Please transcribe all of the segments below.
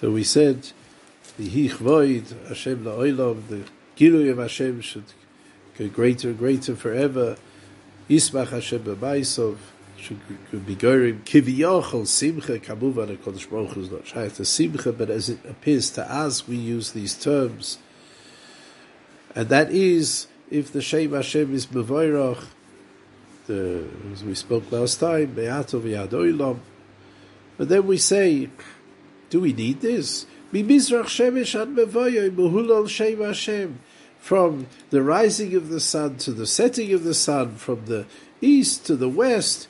So we said the Hich Void, Hashem La'olam, the Gilui of Hashem should get greater and greater forever. Yismach Hashem B'Maisov should be Gorim. Kiviyachol Simcha, Kamuvan, the Kodesh Baruch Hu is not shy to Simcha, but as it appears to us, we use these terms. And that is, if the Shem Hashem is Mevoirach, as we spoke last time, Be'atov Yad Oilam. But then we say, do we need this? From the rising of the sun to the setting of the sun, from the east to the west,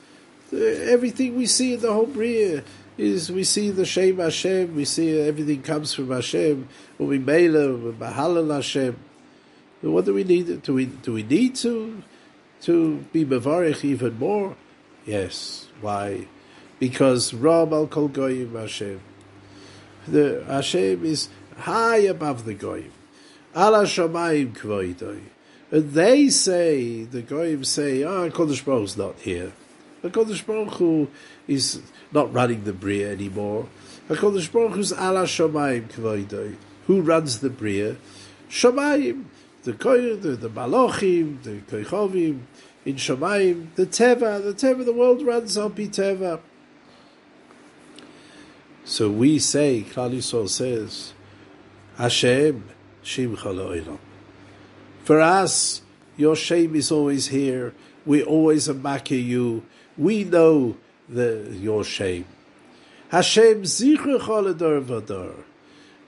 eh, everything we see in the whole Bria is we see the Shem Hashem, we see everything comes from Hashem, we. What do we need? Do we do we need to to be mevarich even more? Yes. Why? Because Ram al Kol Goyim Hashem. The Hashem is high above the Goyim. Ala Shamayim Kvoidoi. And they say, the Goyim say, ah, oh, Kodesh Baruch is not here. The Kodesh Baruch Hu is not running the Bria anymore. The Kodesh Baruch Hu is Ala Shamayim Kvoidoi. Who runs the Bria? Shamayim. The Koyim, the, the Malachim, the Koichovim, in Shamayim, the Teva, the Teva, the world runs on Teva. So we say, Klal Yisrael says, Hashem, Shimcha Lo'ilam. For us, your shame is always here. We always amaka you. We know the your shame. Hashem zichrecha ledor vador.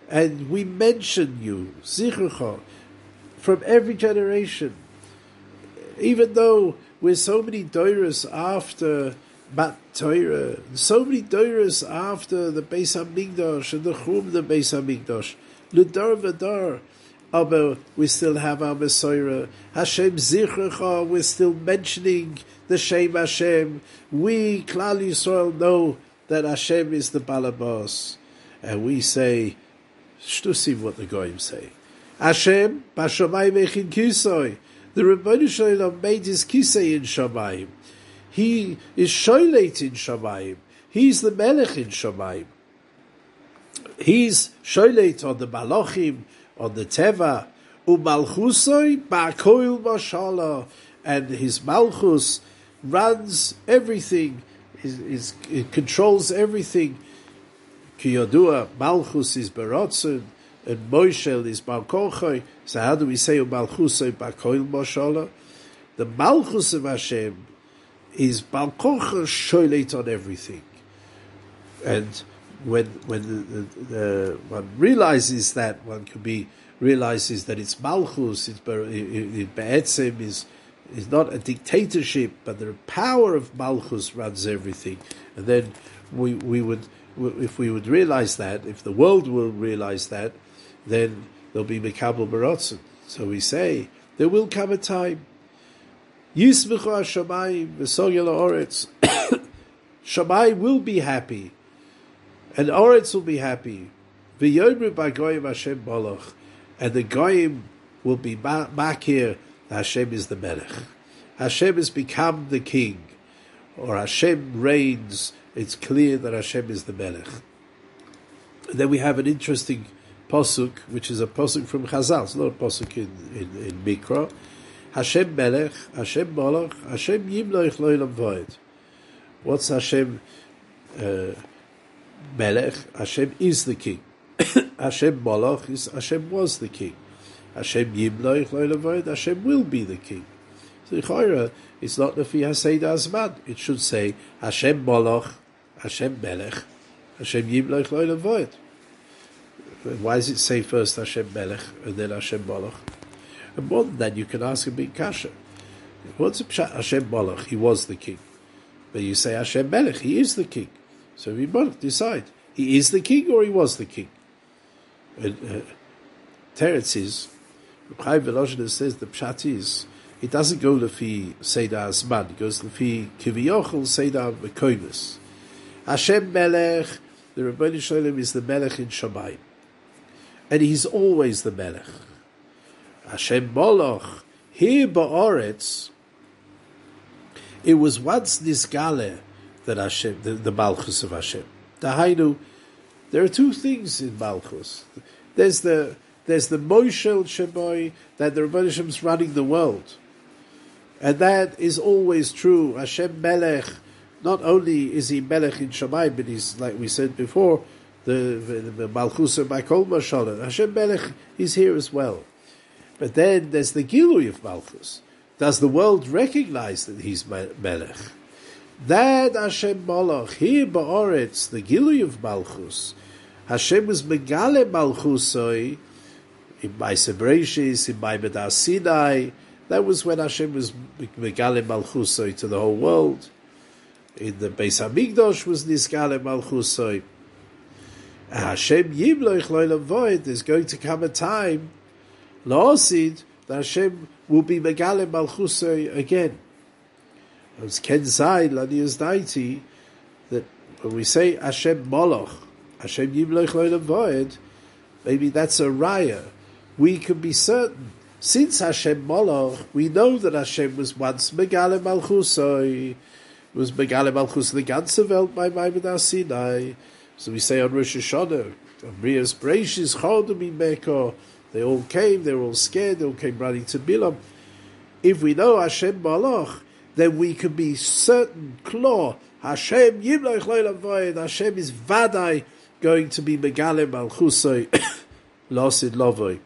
And we mention you, zichrecha, from every generation even though we're so many doiras after Bat Torah, so many doiras after the Beis Hamikdash and the Chum the Beis Hamikdash, Ludar Vadar, aber we still have our Messiah. Hashem Zichrecha, we're still mentioning the Shem Hashem. We, Klal Yisrael, know that Hashem is the Balabas. And we say, Shtusim what the Goyim say. Hashem, Bashamay Mechin Kisoi. The Rebbeinu Shalom made his kisei in Shamayim. He is shoylate in Shamayim. He's the Melech in Shamayim. He's shoylate on the Malachim, on the Teva, umalchusoi ba'koil mashallah, and his Malchus runs everything, is, is, it controls everything. Kiyodua, Malchus is Berotzen, and Moshel is Balkochoi. So how do we say Malchusoi Bakoil Moshala? The Malchus of Hashem is Balkocha Shoilet on everything. And when when the, the, the, one realizes that, one can be realizes that it's Malchus, it's Be'etzem is is not a dictatorship, but the power of Malchus runs everything. And then we we would if we would realize that, if the world will realize that, then there'll be Mekabel Barotzen. So we say, there will come a time. Yisvichu Hashamayim v'sogel Oretz. Shammai will be happy, and Oretz will be happy. V'yomru b'goyim Hashem Boloch, and the goyim will be back here. Hashem is the Melech. Hashem has become the king, or Hashem reigns. It's clear that Hashem is the Melech. And then we have an interesting posuk, which is a posuk from Chazal. It's not a posuk in, in, in Mikra. Hashem Melech, Hashem Molech, Hashem Yimloich Loilam Void. What's Hashem uh, Melech? Hashem is the king. Hashem Molech is Hashem was the king. Hashem Yimloich Loilam Void. Hashem will be the king. So Chayra, it's not the Hasei Azman. It should say Hashem Molech, Hashem Melech, Hashem Yimloich Loilam Void. Why does it say first Hashem Melech and then Hashem Malach? And more than that, you can ask a big kasha. What's Hashem Malach? He was the king. But you say Hashem Melech, he is the king. So we must decide. He is the king or he was the king? And, uh, Teretz is, Chaim Volozhin says the pshat is, it doesn't go lefi Seder Asman, it goes lefi Kiviyochel Seder Mekoimus. Hashem Melech, the Rebbeinu Shalom is the Melech in Shamayim and he's always the Melech. Hashem Moloch, here Ba'aretz, it was once Nisgale that Hashem, the, the Malchus of Hashem. Dahainu, There are two things in Malchus. There's the there's the Moshel Sheboy that the Rebbeinu is running the world. And that is always true. Hashem Melech, not only is he Melech in Shammai, but he's, like we said before, the, Malchus and Michael Mashalan. Hashem Melech is here as well. But then there's the Gilui of Malchus. Does the world recognize that he's Melech? That Hashem Malach, here Ba'aretz, the Gilui of Malchus, Hashem was Megale Malchusoi, in Maisa Bereshis, in Maimed Sinai. That was when Hashem was Megale Malchusoi to the whole world. In the Beis Hamikdash was Nisgale Malchusoi. Hashem Yimloich Loilam Void, there's going to come a time, La'osid, that Hashem will be Megale Malchusoi again. As Ken Zayin, Lanias Daiti, that when we say Hashem Moloch, Hashem Yimloich Loilam Void, maybe that's a raya we can be certain. Since Hashem Moloch, we know that Hashem was once Megale Malchusoi, was Megale Malchus the ganze Welt by Maimon Sinai. So we say on Rosh Hashanah, Amrias Breishis Chodem Meko, they all came, they were all scared, they all came running to Bilam. If we know Hashem Malach, then we can be certain, Claw, Hashem Yimloich Loilam Hashem is Vadai going to be Megale Malchusoi, Losid Lovoi.